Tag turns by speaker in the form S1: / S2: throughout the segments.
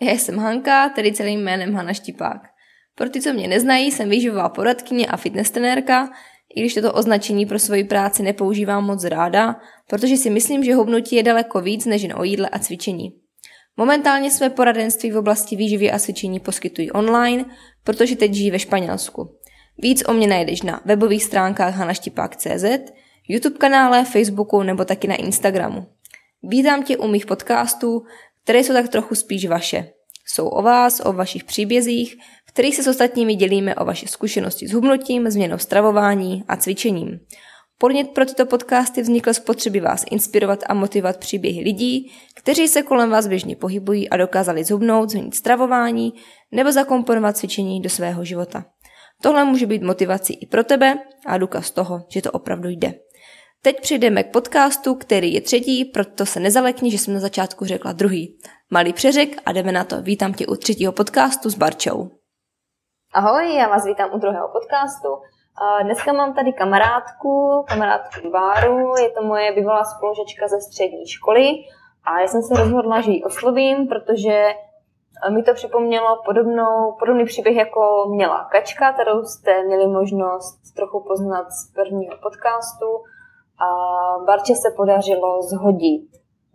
S1: já jsem Hanka, tedy celým jménem Hana Štipák. Pro ty, co mě neznají, jsem výživová poradkyně a fitness trenérka, i když toto označení pro svoji práci nepoužívám moc ráda, protože si myslím, že hubnutí je daleko víc než jen o jídle a cvičení. Momentálně své poradenství v oblasti výživy a cvičení poskytuji online, protože teď žijí ve Španělsku. Víc o mě najdeš na webových stránkách hanaštipák.cz, YouTube kanále, Facebooku nebo taky na Instagramu. Vítám tě u mých podcastů, které jsou tak trochu spíš vaše. Jsou o vás, o vašich příbězích, v kterých se s ostatními dělíme o vaše zkušenosti s hubnutím, změnou stravování a cvičením. Podnět pro tyto podcasty vznikl z potřeby vás inspirovat a motivovat příběhy lidí, kteří se kolem vás běžně pohybují a dokázali zhubnout, změnit stravování nebo zakomponovat cvičení do svého života. Tohle může být motivací i pro tebe a důkaz toho, že to opravdu jde. Teď přijdeme k podcastu, který je třetí, proto se nezalekni, že jsem na začátku řekla druhý. Malý přeřek a jdeme na to. Vítám tě u třetího podcastu s Barčou.
S2: Ahoj, já vás vítám u druhého podcastu. Dneska mám tady kamarádku, kamarádku Báru, je to moje bývalá spolužečka ze střední školy a já jsem se rozhodla, že ji oslovím, protože mi to připomnělo podobnou, podobný příběh, jako měla Kačka, kterou jste měli možnost trochu poznat z prvního podcastu. A Barče se podařilo zhodit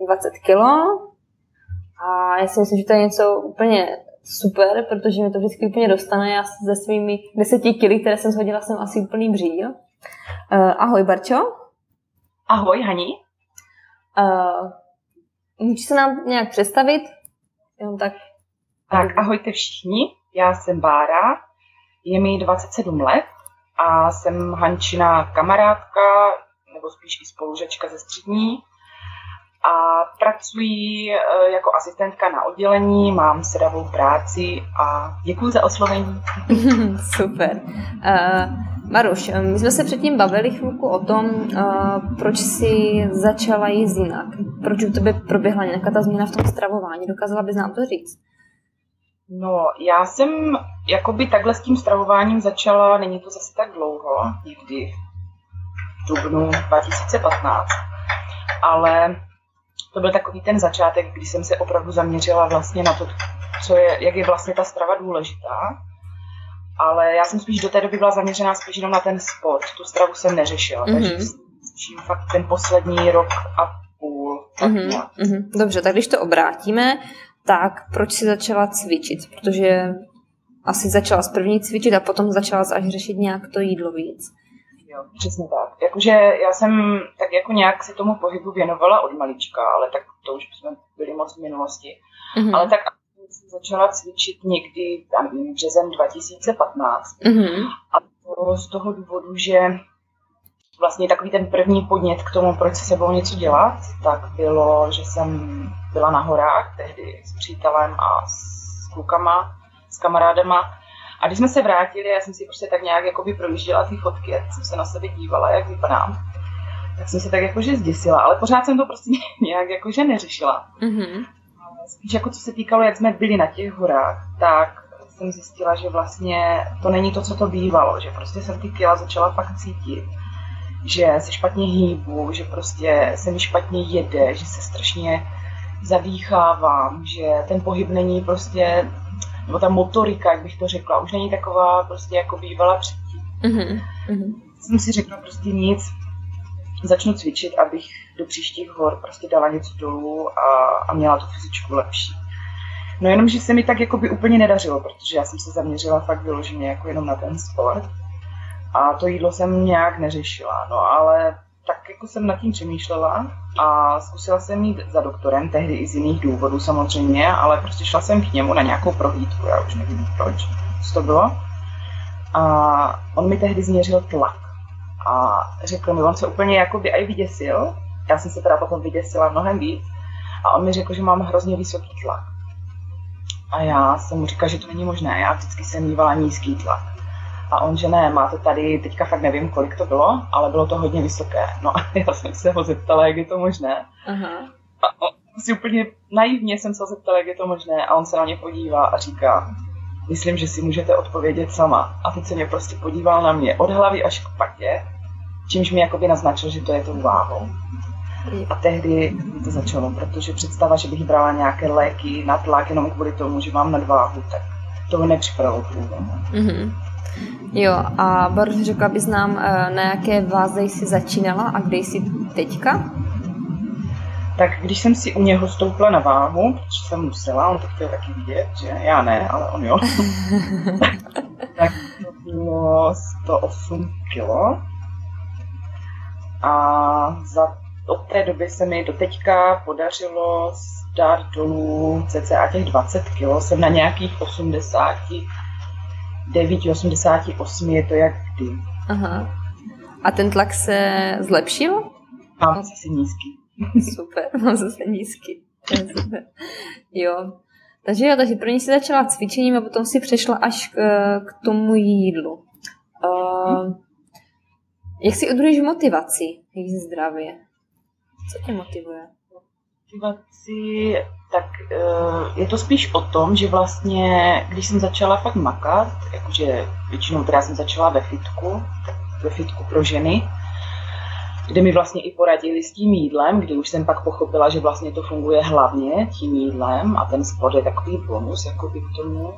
S2: 20 kilo a já si myslím, že to je něco úplně super, protože mi to vždycky úplně dostane. Já se svými deseti kily, které jsem shodila, jsem asi úplný bříl. Uh, ahoj, Barčo.
S3: Ahoj, Hani.
S2: Uh, můžeš se nám nějak představit? Jenom tak.
S3: Tak ahojte všichni, já jsem Bára, je mi 27 let a jsem Hančina kamarádka, nebo spíš i spolužečka ze střední. A pracuji eh, jako asistentka na oddělení, mám sedavou práci a děkuji za oslovení.
S2: Super. Uh, Maruš, my jsme se předtím bavili chvilku o tom, uh, proč jsi začala jíst jinak. Proč u tebe proběhla nějaká ta změna v tom stravování. Dokázala bys nám to říct?
S3: No, já jsem jakoby takhle s tím stravováním začala, není to zase tak dlouho, někdy dubnu 2015, ale to byl takový ten začátek, kdy jsem se opravdu zaměřila vlastně na to, co je, jak je vlastně ta strava důležitá. Ale já jsem spíš do té doby byla zaměřená spíš jenom na ten sport. Tu stravu jsem neřešila, mm-hmm. takže řeším fakt ten poslední rok a půl. Tak
S2: Mhm,
S3: nějak.
S2: mhm. Dobře, tak když to obrátíme, tak proč jsi začala cvičit? Protože asi začala z první cvičit a potom začala až řešit nějak to jídlo víc.
S3: Jo, přesně tak. Jakože já jsem tak jako nějak se tomu pohybu věnovala od malička, ale tak to už jsme byli moc v minulosti.
S2: Mhm.
S3: Ale tak jsem začala cvičit někdy tam březen 2015.
S2: Mhm.
S3: A to z toho důvodu, že vlastně takový ten první podnět k tomu, proč se sebou něco dělat, tak bylo, že jsem byla na horách tehdy s přítelem a s klukama, s kamarádama. A když jsme se vrátili, já jsem si prostě tak nějak jakoby projížděla ty fotky, jak jsem se na sebe dívala, jak vypadám. Tak jsem se tak jakože zděsila, ale pořád jsem to prostě nějak jakože neřešila.
S2: Mhm.
S3: Spíš jako co se týkalo, jak jsme byli na těch horách, tak jsem zjistila, že vlastně to není to, co to bývalo, že prostě jsem ty kila začala fakt cítit, že se špatně hýbu, že prostě se mi špatně jede, že se strašně zadýchávám, že ten pohyb není prostě, nebo ta motorika, jak bych to řekla, už není taková prostě jako bývala předtím.
S2: Mhm. Mhm.
S3: Jsem si řekla prostě nic, začnu cvičit, abych do příštích hor prostě dala něco dolů a, a měla tu fyzičku lepší. No jenom, že se mi tak jakoby úplně nedařilo, protože já jsem se zaměřila fakt vyloženě jako jenom na ten sport. A to jídlo jsem nějak neřešila, no ale tak jako jsem nad tím přemýšlela a zkusila jsem jít za doktorem, tehdy i z jiných důvodů samozřejmě, ale prostě šla jsem k němu na nějakou prohlídku, já už nevím proč, co to bylo. A on mi tehdy změřil tlak a řekl mi, on se úplně jakoby aj vyděsil, já jsem se teda potom vyděsila mnohem víc a on mi řekl, že mám hrozně vysoký tlak. A já jsem mu říkala, že to není možné. Já vždycky jsem mývala nízký tlak. A on, že ne, má to tady, teďka fakt nevím, kolik to bylo, ale bylo to hodně vysoké. No a já jsem se ho zeptala, jak je to možné.
S2: Aha.
S3: A on, si úplně naivně jsem se ho zeptala, jak je to možné a on se na mě podívá a říká, myslím, že si můžete odpovědět sama. A teď se mě prostě podíval na mě od hlavy až k patě, čímž mi jakoby naznačil, že to je tou váhou. A tehdy mi to začalo, protože představa, že bych brala nějaké léky na tlak jenom kvůli tomu, že mám nadváhu, tak to mi nepřipadalo průvodem.
S2: Mm-hmm. Jo, a Boris, řekla bys nám, eh, na jaké váze jsi začínala a kde jsi teďka?
S3: Tak když jsem si u něho stoupla na váhu, protože jsem musela, on to chtěl taky vidět, že já ne, ale on jo, tak to bylo 108 kilo. A za, od té doby se mi do teďka podařilo dát dolů cca těch 20 kilo. Jsem na nějakých 80, 9, 88 je to jak kdy.
S2: Aha. A ten tlak se zlepšil?
S3: Mám zase nízký.
S2: Super, mám zase nízký. Super. Jo. Takže jo, takže první si začala cvičením a potom si přešla až k, k tomu jídlu. Uh, jak si udržíš motivaci jíst zdravě? Co tě motivuje?
S3: Motivaci, tak uh, je to spíš o tom, že vlastně, když jsem začala fakt makat, jakože většinou teda jsem začala ve fitku, ve fitku pro ženy, kde mi vlastně i poradili s tím jídlem, kdy už jsem pak pochopila, že vlastně to funguje hlavně tím jídlem a ten sport je takový bonus jakoby k tomu.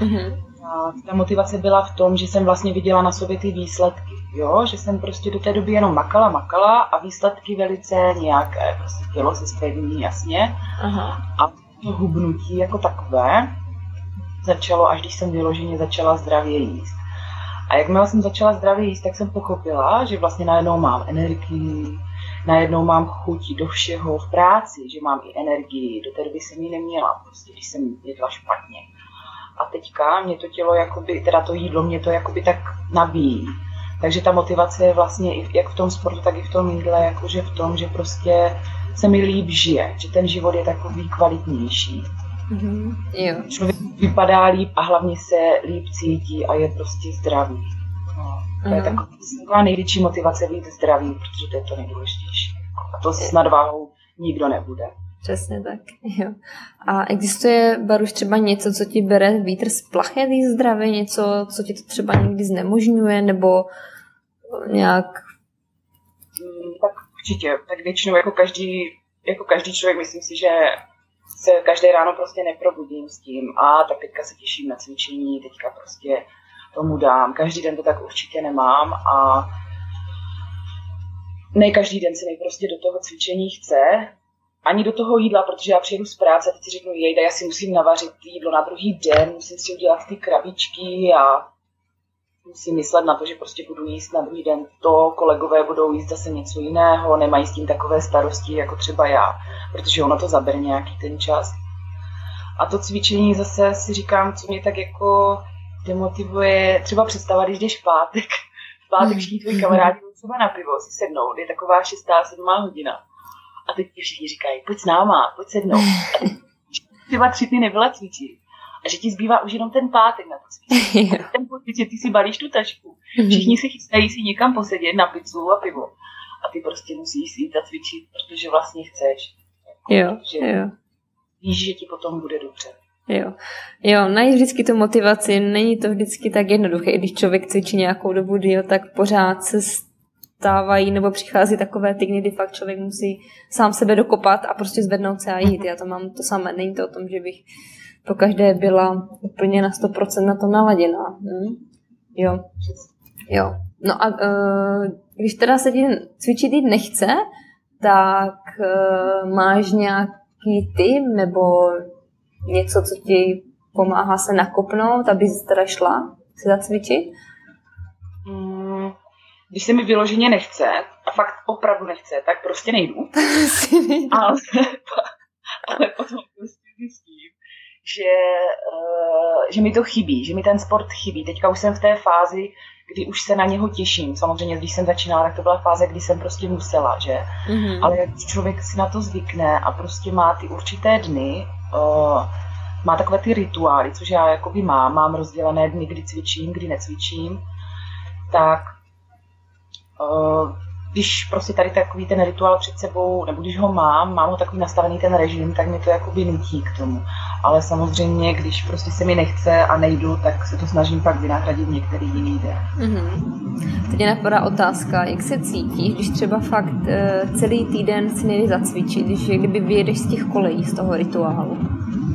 S3: Mm-hmm. A ta motivace byla v tom, že jsem vlastně viděla na sobě ty výsledky, jo? že jsem prostě do té doby jenom makala, makala a výsledky velice nějaké, prostě tělo se zpevní jasně Aha. a to hubnutí jako takové začalo, až když jsem vyloženě začala zdravě jíst. A jakmile jsem začala zdravě jíst, tak jsem pochopila, že vlastně najednou mám energii, najednou mám chuť do všeho v práci, že mám i energii. Do té doby jsem ji neměla, prostě, když jsem jedla špatně. A teďka mě to tělo, jakoby, teda to jídlo mě to jakoby tak nabíjí. Takže ta motivace je vlastně i jak v tom sportu, tak i v tom jídle, jakože v tom, že prostě se mi líp žije, že ten život je takový kvalitnější.
S2: Mm-hmm. Jo.
S3: Člověk vypadá líp a hlavně se líp cítí a je prostě zdravý. No, to mm-hmm. je mhm. taková největší motivace být zdravý, protože to je to nejdůležitější. A to s nadváhou nikdo nebude.
S2: Přesně tak, jo. A existuje, Baruš, třeba něco, co ti bere vítr z plachet zdravě, něco, co ti to třeba někdy znemožňuje, nebo nějak...
S3: Mm, tak určitě, tak většinou jako každý, jako každý člověk, myslím si, že se každé ráno prostě neprobudím s tím. A tak teďka se těším na cvičení, teďka prostě tomu dám. Každý den to tak určitě nemám a ne každý den se mi prostě do toho cvičení chce, ani do toho jídla, protože já přijedu z práce a teď si řeknu, jejda, já si musím navařit jídlo na druhý den, musím si udělat ty krabičky a musím myslet na to, že prostě budu jíst na druhý den to, kolegové budou jíst zase něco jiného, nemají s tím takové starosti jako třeba já, protože ono to zabere nějaký ten čas. A to cvičení zase si říkám, co mě tak jako demotivuje, třeba představa, když jdeš v pátek, v pátek všichni tvoji kamarádi třeba na pivo si sednou, je taková šestá, sedmá hodina. A teď ti všichni říkají, pojď s náma, pojď. A teď třeba tři ty nebyla cvičit a že ti zbývá už jenom ten pátek na to cvičení. ten pocit, že ty si balíš tu tašku, mhm. všichni si chystají si někam posedět na pizzu a pivo a ty prostě musíš jít a cvičit, protože vlastně chceš.
S2: Jo, že jo.
S3: Víš, že ti potom bude dobře.
S2: Jo. jo, najít vždycky tu motivaci, není to vždycky tak jednoduché, když člověk cvičí nějakou dobu díl, tak pořád se stávají nebo přichází takové ty, kdy fakt člověk musí sám sebe dokopat a prostě zvednout se a jít. Já to mám to samé, není to o tom, že bych po každé byla úplně na 100% na to naladěná. Hm? Jo. Jo. No a uh, když teda se ti cvičit jít nechce, tak uh, máš nějaký tip nebo něco, co ti pomáhá se nakopnout, aby teda šla si zacvičit?
S3: Když se mi vyloženě nechce, a fakt opravdu nechce, tak prostě nejdu. ale, ale potom prostě zjistím, že, uh, že mi to chybí, že mi ten sport chybí. Teďka už jsem v té fázi, kdy už se na něho těším. Samozřejmě, když jsem začínala, tak to byla fáze, kdy jsem prostě musela, že? Mm-hmm. Ale jak člověk si na to zvykne a prostě má ty určité dny, uh, má takové ty rituály, což já jakoby mám, mám rozdělené dny, kdy cvičím, kdy necvičím, tak když prostě tady takový ten rituál před sebou, nebo když ho mám, mám ho takový nastavený ten režim, tak mi to jakoby nutí k tomu. Ale samozřejmě, když prostě se mi nechce a nejdu, tak se to snažím pak vynahradit některý jiný den.
S2: Mm-hmm. Teď je napadá otázka, jak se cítíš, když třeba fakt uh, celý týden si nejde zacvičit, když kdyby vyjedeš z těch kolejí, z toho rituálu?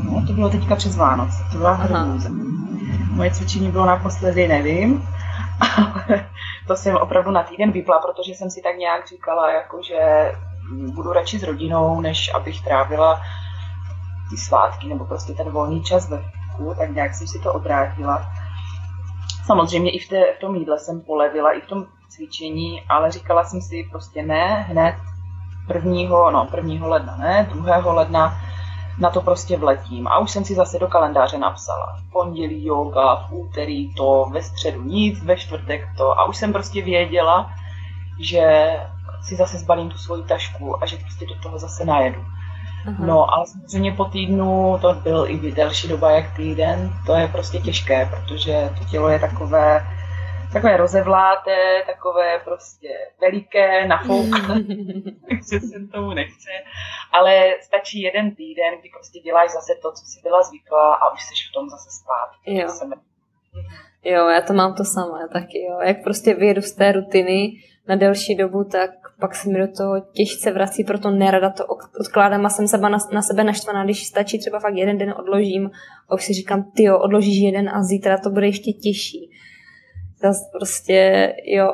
S3: No, to bylo teďka přes Vánoce, to byla hrůza. Moje cvičení bylo naposledy, nevím, ale to jsem opravdu na týden vypla, protože jsem si tak nějak říkala, jako že budu radši s rodinou, než abych trávila ty svátky nebo prostě ten volný čas ve vku, tak nějak jsem si to obrátila. Samozřejmě i v, té, v tom jídle jsem polevila, i v tom cvičení, ale říkala jsem si prostě ne, hned prvního, no prvního ledna ne, druhého ledna na to prostě vletím. A už jsem si zase do kalendáře napsala. V pondělí yoga, v úterý to, ve středu nic, ve čtvrtek to. A už jsem prostě věděla, že si zase zbalím tu svoji tašku a že prostě do toho zase najedu. Aha. No, ale samozřejmě po týdnu, to byl i delší doba jak týden, to je prostě těžké, protože to tělo je takové, takové rozevláté, takové prostě veliké, nafouklé, takže se tomu nechce. Ale stačí jeden týden, kdy prostě děláš zase to, co jsi byla zvyklá a už jsi v tom zase spát.
S2: Jo. Jo, já to mám to samé taky, jo. Jak prostě vyjedu z té rutiny na delší dobu, tak pak se mi do toho těžce vrací, proto nerada to odkládám a jsem seba na, na sebe naštvaná, když stačí třeba fakt jeden den odložím a už si říkám, ty jo, odložíš jeden a zítra to bude ještě těžší zase prostě, jo,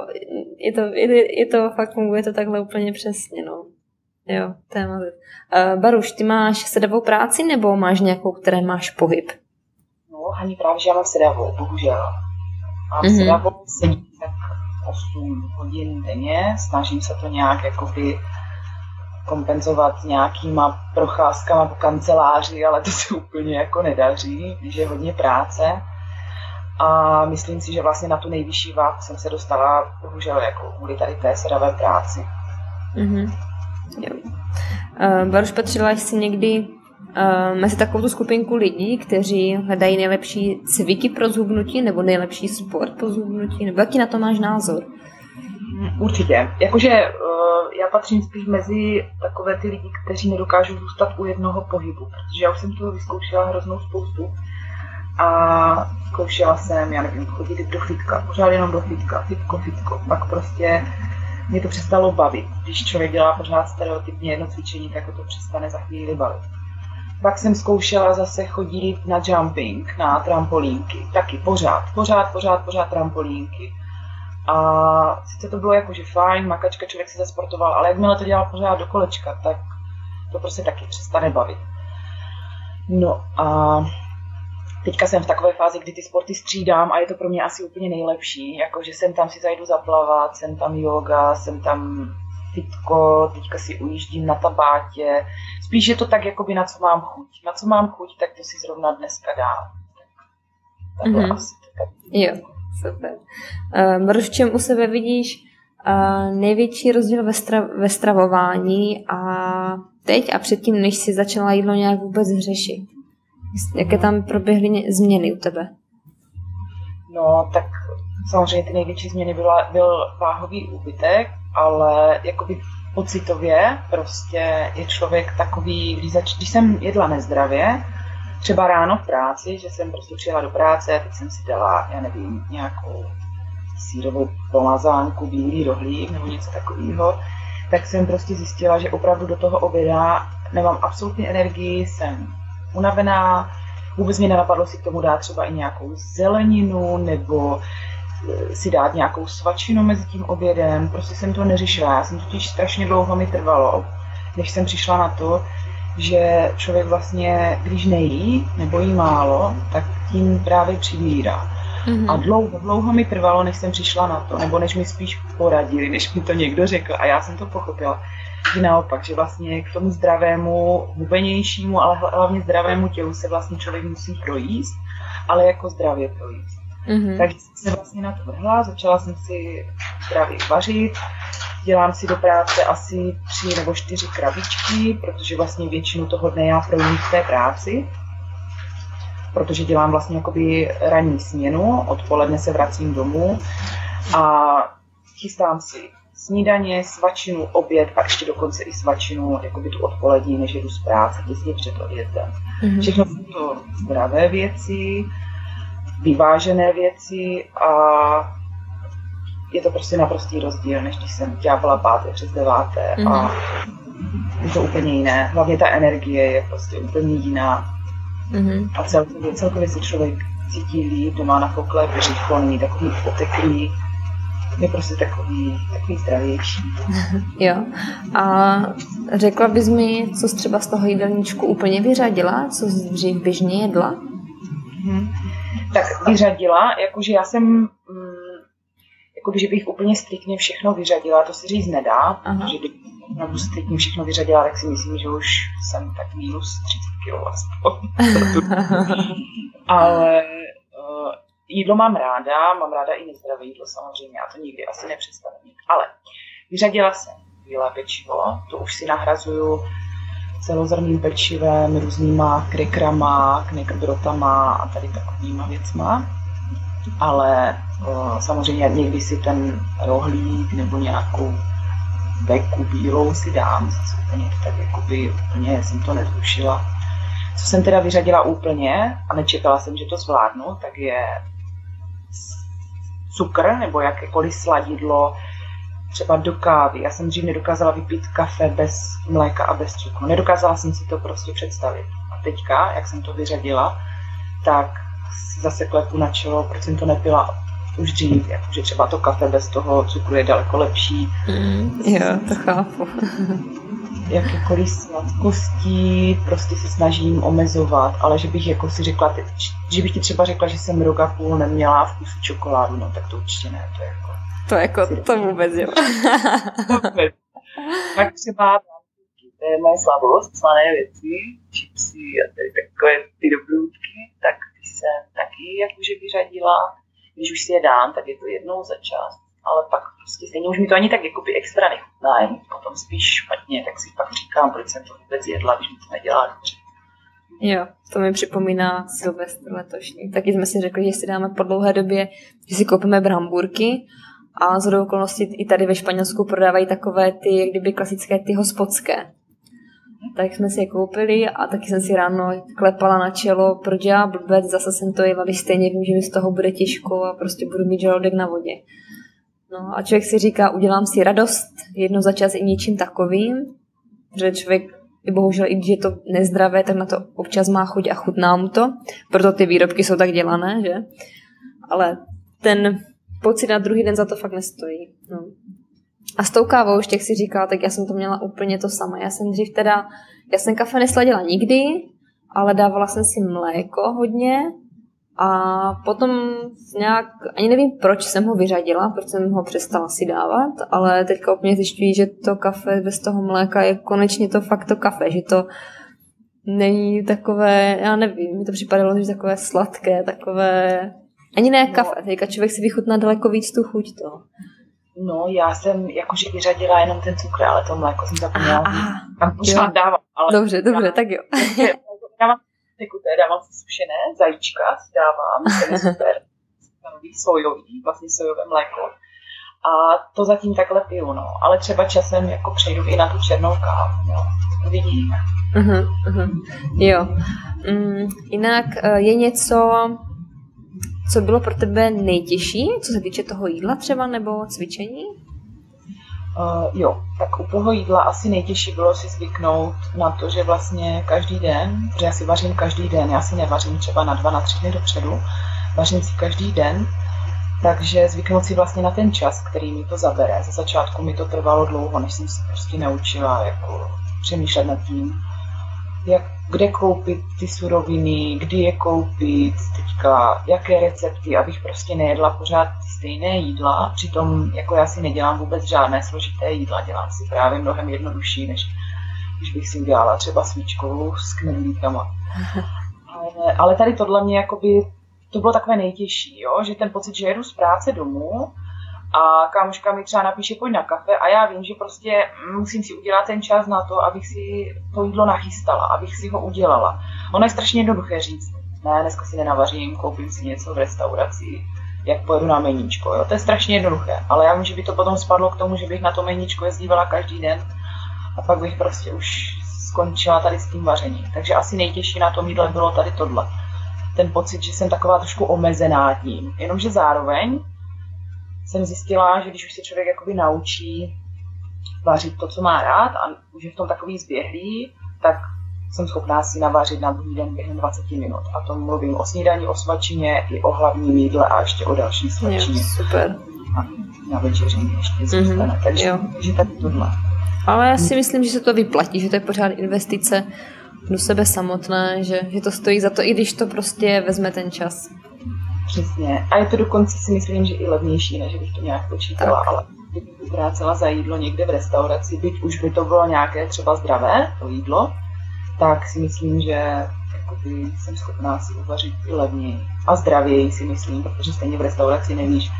S2: je to, je, je to fakt funguje to takhle úplně přesně, no. Jo, to je uh, Baruš, ty máš sedavou práci nebo máš nějakou, které máš pohyb?
S3: No, ani právě, že já mám sedavou, bohužel. Mám mm-hmm. sedavou, sedím tak 8 hodin denně, snažím se to nějak jakoby kompenzovat nějakýma procházkama po kanceláři, ale to se úplně jako nedaří, když je hodně práce. A myslím si, že vlastně na tu nejvyšší váhu jsem se dostala, bohužel, jako kvůli tady té sedavé práci.
S2: Mm-hmm. Jo. Uh, Baruš, patřila jsi někdy uh, mezi takovou tu skupinku lidí, kteří hledají nejlepší cviky pro zhubnutí nebo nejlepší sport pro zhubnutí? Nebo jaký na to máš názor?
S3: Určitě. Jakože uh, já patřím spíš mezi takové ty lidi, kteří nedokážou zůstat u jednoho pohybu, protože já už jsem toho vyzkoušela hroznou spoustu a zkoušela jsem, já nevím, chodit do fitka, pořád jenom do fitka, fitko, fitko. Pak prostě mě to přestalo bavit. Když člověk dělá pořád stereotypně jedno cvičení, tak to přestane za chvíli bavit. Pak jsem zkoušela zase chodit na jumping, na trampolínky. Taky pořád, pořád, pořád, pořád trampolínky. A sice to bylo jakože fajn, makačka, člověk se zasportoval, ale jakmile to dělal pořád do kolečka, tak to prostě taky přestane bavit. No a teďka jsem v takové fázi, kdy ty sporty střídám a je to pro mě asi úplně nejlepší. Jako, že jsem tam si zajdu zaplavat, jsem tam yoga, jsem tam fitko, teďka si ujíždím na tabátě. Spíš je to tak, jakoby na co mám chuť. Na co mám chuť, tak to si zrovna dneska dám. Takhle mm-hmm. asi. Tak.
S2: Jo, super. Uh, v čem u sebe vidíš uh, největší rozdíl ve, stra- ve stravování a teď a předtím, než si začala jídlo nějak vůbec řešit? Jaké tam proběhly změny u tebe?
S3: No, tak samozřejmě ty největší změny byla, byl váhový úbytek, ale jakoby pocitově prostě je člověk takový, když, zač, když jsem jedla nezdravě, třeba ráno v práci, že jsem prostě přijela do práce a teď jsem si dala, já nevím, nějakou sírovou pomazánku, bílý rohlík nebo něco takového, tak jsem prostě zjistila, že opravdu do toho oběda nemám absolutně energii, jsem unavená, vůbec mi nenapadlo si k tomu dát třeba i nějakou zeleninu nebo eh, si dát nějakou svačinu mezi tím obědem, prostě jsem to neřešila, já jsem totiž strašně dlouho mi trvalo, než jsem přišla na to, že člověk vlastně, když nejí nebo jí málo, tak tím právě přibírá. Mm-hmm. A dlouho, dlouho mi trvalo, než jsem přišla na to, nebo než mi spíš poradili, než mi to někdo řekl. A já jsem to pochopila, že naopak, že vlastně k tomu zdravému, hubenějšímu, ale hlavně zdravému tělu se vlastně člověk musí projíst, ale jako zdravě projíst. Mm-hmm. Takže jsem se vlastně na to vrhla, začala jsem si zdravě vařit, dělám si do práce asi tři nebo čtyři krabičky, protože vlastně většinu toho dne já projím v té práci. Protože dělám vlastně jakoby ranní směnu, odpoledne se vracím domů a chystám si snídaně, svačinu, oběd a ještě dokonce i svačinu, jakoby tu odpolední, než jedu z práce, těsně před odjezdem. Mm-hmm. Všechno jsou to zdravé věci, vyvážené věci a je to prostě naprostý rozdíl, než když jsem dělala páté přes deváté mm-hmm. a mhm. je to úplně jiné. Hlavně ta energie je prostě úplně jiná. Mm-hmm. A celkově, celkově se člověk cítí líp, doma na pokle, břicho, není takový poteklý, je prostě takový, takový zdravější.
S2: jo. A řekla bys mi, co jsi třeba z toho jídelníčku úplně vyřadila? Co jsi dřív běžně jedla?
S3: Hmm. Tak vyřadila, jakože já jsem, mm, jakoby, že bych úplně striktně všechno vyřadila, to se říct nedá, Aha. protože kdybych striktně všechno vyřadila, tak si myslím, že už jsem tak minus 30 kg aspoň. Ale jídlo mám ráda, mám ráda i nezdravé jídlo samozřejmě, a to nikdy asi nepřestanu mít. Ale vyřadila jsem bílé pečivo, to už si nahrazuju celozrným pečivem, různýma krekrama, knekbrotama a tady takovýma věcma. Ale o, samozřejmě někdy si ten rohlík nebo nějakou beku bílou si dám, zase úplně tak jakoby úplně jsem to nezrušila. Co jsem teda vyřadila úplně a nečekala jsem, že to zvládnu, tak je cukr nebo jakékoliv sladidlo, třeba do kávy. Já jsem dřív nedokázala vypít kafe bez mléka a bez cukru. Nedokázala jsem si to prostě představit. A teďka, jak jsem to vyřadila, tak zase klepu na čelo, proč jsem to nepila už dřív, jakože třeba to kafe bez toho cukru je daleko lepší.
S2: Mm, jo, to chápu.
S3: Jakékoliv sladkosti prostě se snažím omezovat, ale že bych jako si řekla, že bych ti třeba řekla, že jsem rok a půl neměla vkus čokoládu, no tak to určitě ne, to je jako...
S2: To jako, to vůbec jo.
S3: tak třeba to je moje slabost, slané věci, chipsy a tady takové ty dobrůdky, tak ty jsem taky jakože vyřadila. Když už si je dám, tak je to jednou za čas ale pak prostě stejně už mi to ani tak jakoby extra nechutná, je potom spíš špatně, tak si pak říkám, proč jsem to vůbec jedla, když mi to nedělá dobře.
S2: Jo, to mi připomíná Silvestr letošní. Taky jsme si řekli, že si dáme po dlouhé době, že si koupíme bramburky a z okolností i tady ve Španělsku prodávají takové ty, jak kdyby klasické ty hospodské. Tak jsme si je koupili a taky jsem si ráno klepala na čelo, proč já blbec, zase jsem to když stejně vím, že mi z toho bude těžko a prostě budu mít žaludek na vodě. No a člověk si říká, udělám si radost jedno za čas i něčím takovým, že člověk i bohužel, i když je to nezdravé, tak na to občas má chuť a chutná mu to. Proto ty výrobky jsou tak dělané, že? Ale ten pocit na druhý den za to fakt nestojí. No. A s tou kávou, už jak si říkala, tak já jsem to měla úplně to samé. Já jsem dřív teda, já jsem kafe nesladila nikdy, ale dávala jsem si mléko hodně a potom nějak, ani nevím, proč jsem ho vyřadila, proč jsem ho přestala si dávat, ale teďka úplně zjišťuji, že to kafe bez toho mléka je konečně to fakt to kafe, že to není takové, já nevím, mi to připadalo, že takové sladké, takové, ani ne no. kafe, teďka člověk si vychutná daleko víc tu chuť to.
S3: No, já jsem jakože vyřadila jenom ten cukr, ale to mléko jsem zapomněla. Tam pořád dávám. Ale
S2: dobře, dobře, já, tak jo.
S3: Dávám tekuté, dávám si sušené, zajíčka si dávám, to je super, nový sojový, vlastně sojové mléko. A to zatím takhle piju, no. Ale třeba časem jako přejdu i na tu černou kávu, jo. Vidíme.
S2: Uh-huh, uh-huh. Jo. Mm, jinak eh, je něco, co bylo pro tebe nejtěžší, co se týče toho jídla třeba, nebo cvičení?
S3: Uh, jo, tak u toho jídla asi nejtěžší bylo si zvyknout na to, že vlastně každý den, protože já si vařím každý den, já si nevařím třeba na dva, na tři dny dopředu, vařím si každý den, takže zvyknout si vlastně na ten čas, který mi to zabere. Za začátku mi to trvalo dlouho, než jsem si prostě naučila jako přemýšlet nad tím, jak, kde koupit ty suroviny, kdy je koupit, teďka jaké recepty, abych prostě nejedla pořád ty stejné jídla. Přitom jako já si nedělám vůbec žádné složité jídla, dělám si právě mnohem jednodušší, než když bych si udělala třeba svíčkovou s knedlíkama. Ale, ale tady tohle mě jakoby, to bylo takové nejtěžší, jo? že ten pocit, že jedu z práce domů a kámoška mi třeba napíše, pojď na kafe a já vím, že prostě musím si udělat ten čas na to, abych si to jídlo nachystala, abych si ho udělala. Ono je strašně jednoduché říct, Ne, dneska si nenavařím, koupím si něco v restauraci, jak pojedu na meníčko. Jo? To je strašně jednoduché, ale já vím, že by to potom spadlo k tomu, že bych na to meníčko jezdívala každý den a pak bych prostě už skončila tady s tím vařením. Takže asi nejtěžší na tom jídle bylo tady tohle. Ten pocit, že jsem taková trošku omezená tím. Jenomže zároveň jsem zjistila, že když už se člověk jakoby naučí vařit to, co má rád a už je v tom takový zběhlý, tak jsem schopná si navařit na druhý den během 20 minut. A to mluvím o snídaní, o svačině, i o hlavním jídle a ještě o další svačině.
S2: Jo, super.
S3: A na večeři ještě zůstane. Mm-hmm. Takže,
S2: jo.
S3: takže tak tohle.
S2: Ale já si myslím, že se to vyplatí, že to je pořád investice do sebe samotné, že, že to stojí za to, i když to prostě vezme ten čas.
S3: Přesně. A je to dokonce si myslím, že i levnější, než bych to nějak počítala, tak. ale kdybych utrácela za jídlo někde v restauraci, byť už by to bylo nějaké třeba zdravé, to jídlo, tak si myslím, že jakoby, jsem schopná si uvařit i levněji. A zdravěji si myslím, protože stejně v restauraci nevíš,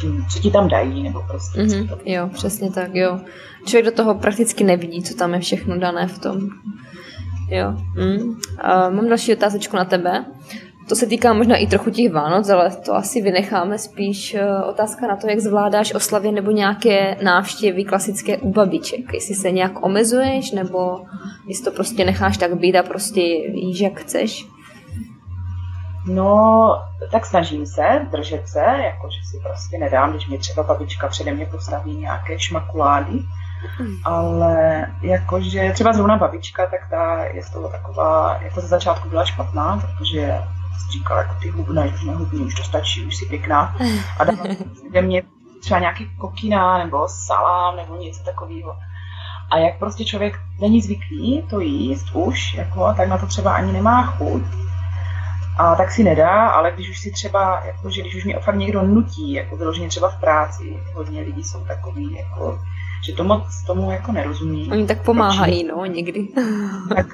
S3: čím, co ti tam dají, nebo prostě.
S2: Mm-hmm, jo, přesně tak, jo. Člověk do toho prakticky nevidí, co tam je všechno dané v tom. Jo. Mm. A mám další otázečku na tebe. To se týká možná i trochu těch Vánoc, ale to asi vynecháme spíš eh, otázka na to, jak zvládáš oslavě nebo nějaké návštěvy klasické u babiček. Jestli se nějak omezuješ, nebo jestli to prostě necháš tak být a prostě jíš, jak chceš.
S3: No, tak snažím se držet se, jakože si prostě nedám, když mě třeba babička přede mě postaví nějaké šmakulády, hmm. ale jakože třeba zrovna babička, tak ta je z toho taková, jako ze začátku byla špatná, protože říkala, jako ty hubna, už nehubný, už to stačí, už si pěkná. A dala mě třeba nějaký kokina nebo salám nebo něco takového. A jak prostě člověk není zvyklý to jíst už, jako, tak na to třeba ani nemá chuť. A tak si nedá, ale když už si třeba, jako, že když už mě fakt někdo nutí, jako vyloženě třeba v práci, hodně lidí jsou takový, jako, že to moc tomu jako nerozumí.
S2: Oni tak pomáhají, no, někdy.
S3: Tak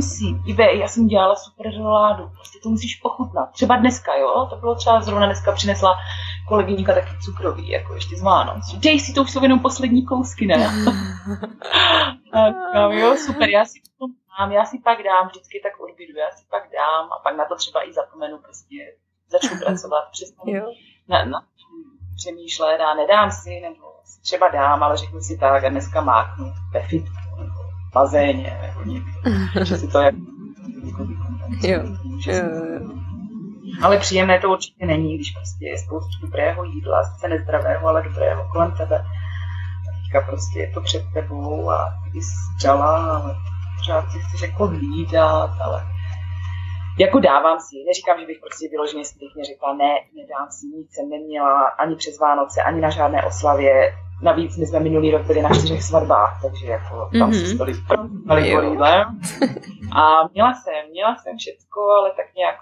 S3: si, Ibe, já jsem dělala super roládu, prostě to musíš ochutnat. Třeba dneska, jo, to bylo třeba zrovna dneska přinesla kolegyníka taky cukrový, jako ještě z Vánoc. Dej si to, už jsou jenom poslední kousky, ne? tak, jo, super, já si to mám, já si pak dám, vždycky tak odbydu, já si pak dám a pak na to třeba i zapomenu, prostě začnu pracovat, přesně na, na přemýšlet a nedám si, nebo si třeba dám, ale řeknu si tak a dneska máknu ve fitku bazéně, jako někdy, že si to jako,
S2: jo.
S3: Ale příjemné to určitě není, když prostě je spoustu dobrého jídla, sice nezdravého, ale dobrého kolem tebe. A teďka prostě je to před tebou a ty jsi dřala, ale pořád si chceš jako hlídat, ale jako dávám si, neříkám, že bych prostě vyloženě striktně řekla, ne, nedám si nic, jsem neměla ani přes Vánoce, ani na žádné oslavě, Navíc my jsme minulý rok byli na čtyřech svatbách, takže jako tam mm-hmm. se stali jídlem. A měla jsem, měla jsem všecko, ale tak nějak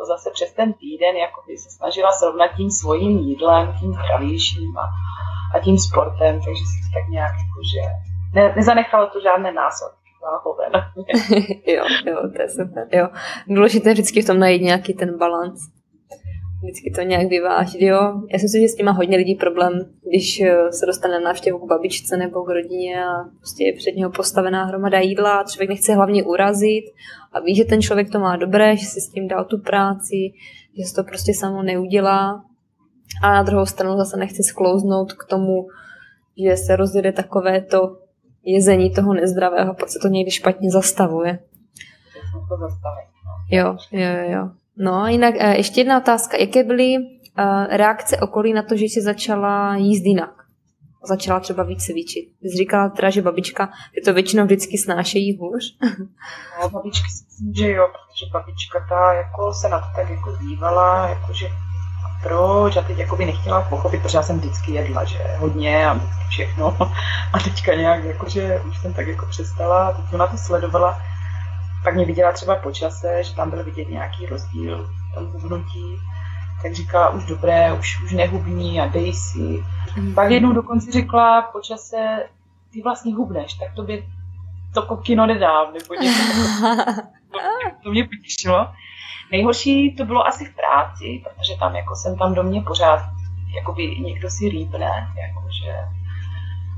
S3: to zase přes ten týden jako by se snažila srovnat tím svým jídlem, tím zdravějším a, a tím sportem, takže si tak nějak jako, že ne, nezanechalo to žádné následky.
S2: jo, jo, to je super. Jo. Důležité vždycky v tom najít nějaký ten balans vždycky to nějak vyvážit, jo. Já si myslím, že s tím má hodně lidí problém, když eh, se dostane na návštěvu k babičce nebo k rodině a prostě je před něho postavená hromada jídla a člověk nechce hlavně urazit a ví, že ten člověk to má dobré, že si s tím dal tu práci, že se to prostě samo neudělá a na druhou stranu zase nechci sklouznout k tomu, že se rozjede takové to jezení toho nezdravého, pak se to někdy špatně zastavuje. Jo, jo, jo. No a jinak eh, ještě jedna otázka. Jaké byly eh, reakce okolí na to, že jsi začala jíst jinak? Začala třeba víc cvičit. Jsi říkala teda, že babička, že to většinou vždycky snášejí hůř.
S3: No, babičky si myslím, že jo, protože babička ta jako se na to tak jako dívala, jakože proč a teď jako by nechtěla pochopit, protože já jsem vždycky jedla, že hodně a vždycky všechno a teďka nějak jakože už jsem tak jako přestala a teď ona to sledovala pak mě viděla třeba po čase, že tam byl vidět nějaký rozdíl v tom hubnutí, tak říkala, už dobré, už, už nehubní a dej si. Mm. Pak jednou dokonce řekla po čase, ty vlastně hubneš, tak to by to kokino nedám, nebo něco to, to mě potěšilo. Nejhorší to bylo asi v práci, protože tam jako jsem tam do mě pořád, jakoby někdo si rýpne, jakože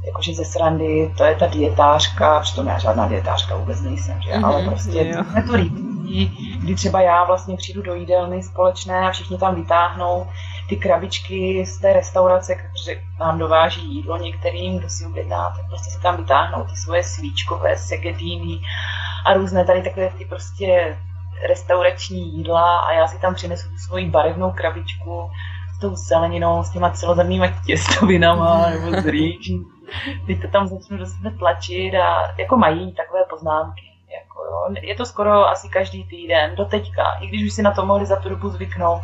S3: jakože ze srandy, to je ta dietářka, přitom já žádná dietářka vůbec nejsem, že? Mm-hmm, ale prostě jo. to líbí. kdy, kdy třeba já vlastně přijdu do jídelny společné a všichni tam vytáhnou ty krabičky z té restaurace, protože nám dováží jídlo některým, kdo si objedná, tak prostě si tam vytáhnou ty svoje svíčkové segedíny a různé tady takové ty prostě restaurační jídla a já si tam přinesu tu svoji barevnou krabičku s tou zeleninou, s těma celozemnýma těstovinama nebo z rýží. Teď to tam začnu do sebe tlačit a jako mají takové poznámky. Jako jo. Je to skoro asi každý týden, do teďka, i když už si na to mohli za tu dobu zvyknout,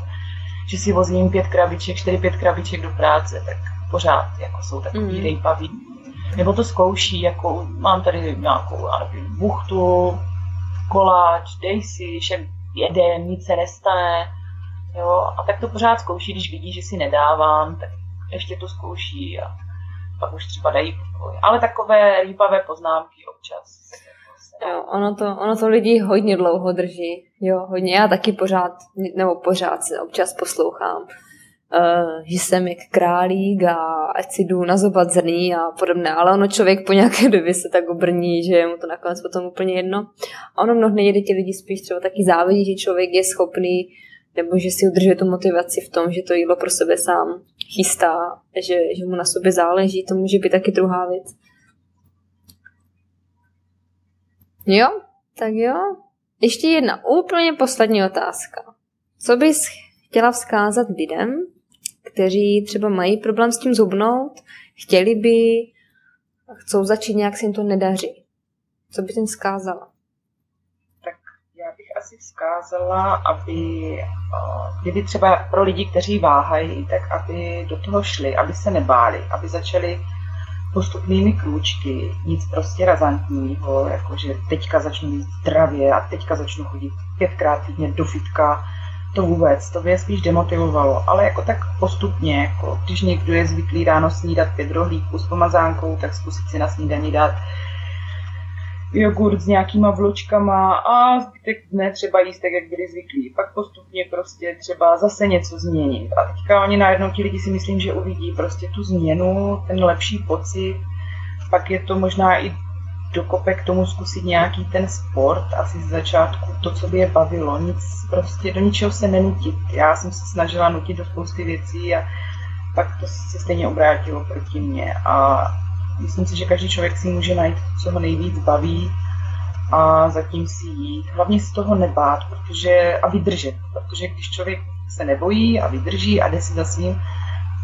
S3: že si vozím pět krabiček, čtyři, pět krabiček do práce, tak pořád jako jsou takový mm. rejpaví. Nebo to zkouší, jako mám tady nějakou, já nevím, buchtu, koláč, dej si, všem jeden, nic se nestane. Jo? A tak to pořád zkouší, když vidí, že si nedávám, tak ještě to zkouší a pak už třeba dají pokoj. Ale takové rýpavé poznámky občas.
S2: Jo, ono to, ono to lidi hodně dlouho drží. Jo, hodně. Já taky pořád, nebo pořád se občas poslouchám, uh, že jsem jak králík a ať si jdu nazobat zrní a podobné. Ale ono člověk po nějaké době se tak obrní, že je mu to nakonec potom úplně jedno. A ono mnohdy někdy ti lidi spíš třeba taky závidí, že člověk je schopný nebo že si udržuje tu motivaci v tom, že to jídlo pro sebe sám chystá, že, že mu na sobě záleží, to může být taky druhá věc. Jo, tak jo. Ještě jedna úplně poslední otázka. Co bys chtěla vzkázat lidem, kteří třeba mají problém s tím zubnout, chtěli by, chcou začít, nějak se jim to nedaří? Co bys jim vzkázala?
S3: Tak já bych asi vzkázala, aby, kdyby třeba pro lidi, kteří váhají, tak aby do toho šli, aby se nebáli, aby začali postupnými krůčky, nic prostě razantního, jako že teďka začnu jít zdravě a teďka začnu chodit pětkrát týdně do fitka, to vůbec, to je spíš demotivovalo, ale jako tak postupně, jako když někdo je zvyklý ráno snídat pět rohlíků s pomazánkou, tak zkusit si na snídaní dát jogurt s nějakýma vločkama a zbytek dne třeba jíst tak, jak byli zvyklí. Pak postupně prostě třeba zase něco změnit. A teďka oni najednou ti lidi si myslím, že uvidí prostě tu změnu, ten lepší pocit. Pak je to možná i dokope k tomu zkusit nějaký ten sport, asi z začátku to, co by je bavilo, nic prostě do ničeho se nenutit. Já jsem se snažila nutit do spousty věcí a pak to se stejně obrátilo proti mně. A myslím si, že každý člověk si může najít, co ho nejvíc baví a zatím si jít. Hlavně z toho nebát protože, a vydržet, protože když člověk se nebojí a vydrží a jde si za svým,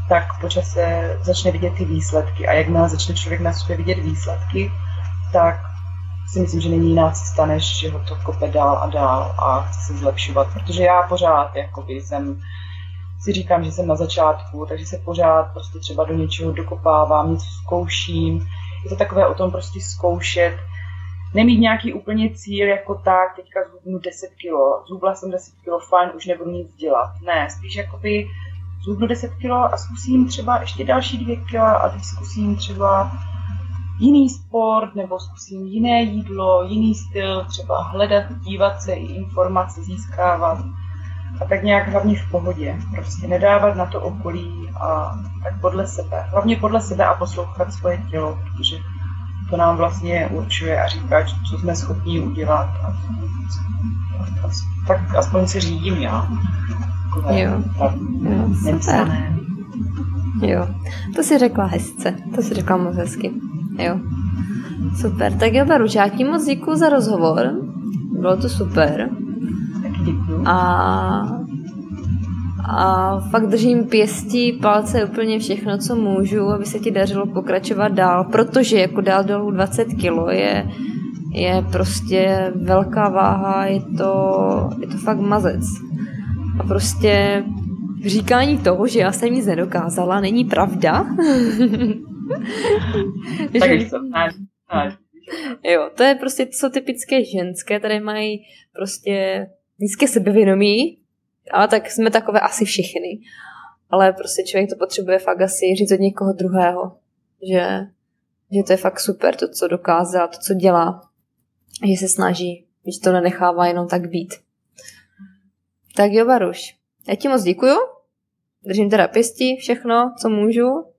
S3: tak po čase začne vidět ty výsledky. A jakmile začne člověk na sobě vidět výsledky, tak si myslím, že není jiná cesta, než že ho to kope dál a dál a chce se zlepšovat. Protože já pořád jakoby, jsem si říkám, že jsem na začátku, takže se pořád prostě třeba do něčeho dokopávám, něco zkouším. Je to takové o tom prostě zkoušet, nemít nějaký úplně cíl jako tak, teďka zhubnu 10 kg, zhubla jsem 10 kg, fajn, už nebudu nic dělat. Ne, spíš jakoby zhubnu 10 kg a zkusím třeba ještě další 2 kg a teď zkusím třeba jiný sport nebo zkusím jiné jídlo, jiný styl, třeba hledat, dívat se i informace, získávat a tak nějak hlavně v pohodě. Prostě nedávat na to okolí a tak podle sebe. Hlavně podle sebe a poslouchat svoje tělo, protože to nám vlastně určuje a říká, co jsme schopni udělat. A, a, tak aspoň se řídím já.
S2: Takové, jo. Tak, jo, Jo, to si řekla hezce, to si řekla moc hezky. Jo. Super, tak jo, Baruč, já ti moc děkuji za rozhovor. Bylo to super. A, a fakt držím pěstí, palce, úplně všechno, co můžu, aby se ti dařilo pokračovat dál, protože jako dál dolů 20 kilo je, je prostě velká váha, je to, je to fakt mazec. A prostě říkání toho, že já jsem nic nedokázala, není pravda.
S3: tak to,
S2: Jo, to je prostě, to jsou typické ženské, které mají prostě nízké sebevědomí, ale tak jsme takové asi všichni. Ale prostě člověk to potřebuje fakt asi říct od někoho druhého, že, že to je fakt super, to, co dokázal, to, co dělá, že se snaží, že to nenechává jenom tak být. Tak jo, Baruš, já ti moc děkuju, držím teda pěstí, všechno, co můžu,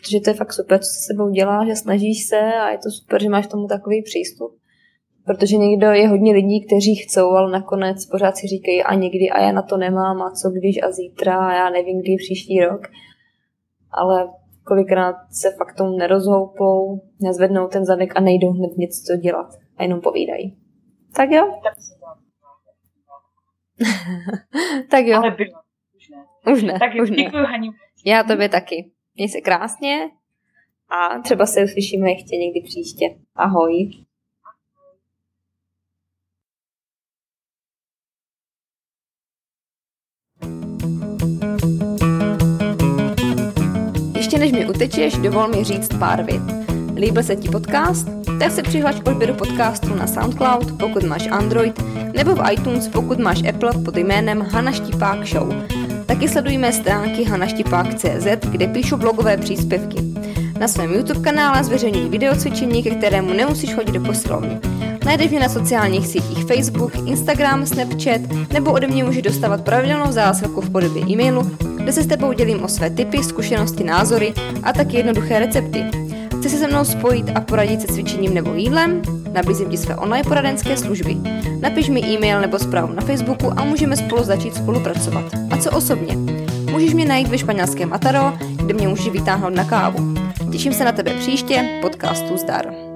S2: protože to je fakt super, co se sebou dělá, že snažíš se a je to super, že máš tomu takový přístup.
S1: Protože někdo je hodně lidí, kteří chcou, ale nakonec pořád si říkají a někdy a já na to nemám a co když a zítra a já nevím, kdy příští rok. Ale kolikrát se fakt tomu nerozhoupou, nezvednou ten zadek a nejdou hned něco dělat a jenom povídají. Tak jo? tak jo.
S3: Ale bylo. Už ne.
S1: Už ne.
S3: Tak jo,
S1: už ne.
S3: děkuji, Hani.
S1: Já tobě taky. Měj se krásně a třeba se uslyšíme ještě někdy příště. Ahoj. Ještě než mi utečeš, dovol mi říct pár vět. Líbil se ti podcast? Tak se přihlaš k odběru podcastu na SoundCloud, pokud máš Android, nebo v iTunes, pokud máš Apple pod jménem Hana Štipák Show. Taky sleduj mé stránky hanaštipák.cz, kde píšu blogové příspěvky. Na svém YouTube kanále zveřejňuji videocvičení, ke kterému nemusíš chodit do posilovny. Najdeš mě na sociálních sítích Facebook, Instagram, Snapchat nebo ode mě můžeš dostávat pravidelnou zásilku v podobě e-mailu, kde se s tebou dělím o své tipy, zkušenosti, názory a taky jednoduché recepty. Chci se se mnou spojit a poradit se cvičením nebo jídlem? Nabízím ti své online poradenské služby. Napiš mi e-mail nebo zprávu na Facebooku a můžeme spolu začít spolupracovat. A co osobně? Můžeš mě najít ve španělském Ataro, kde mě můžeš vytáhnout na kávu. Těším se na tebe příště, podcastu Zdar.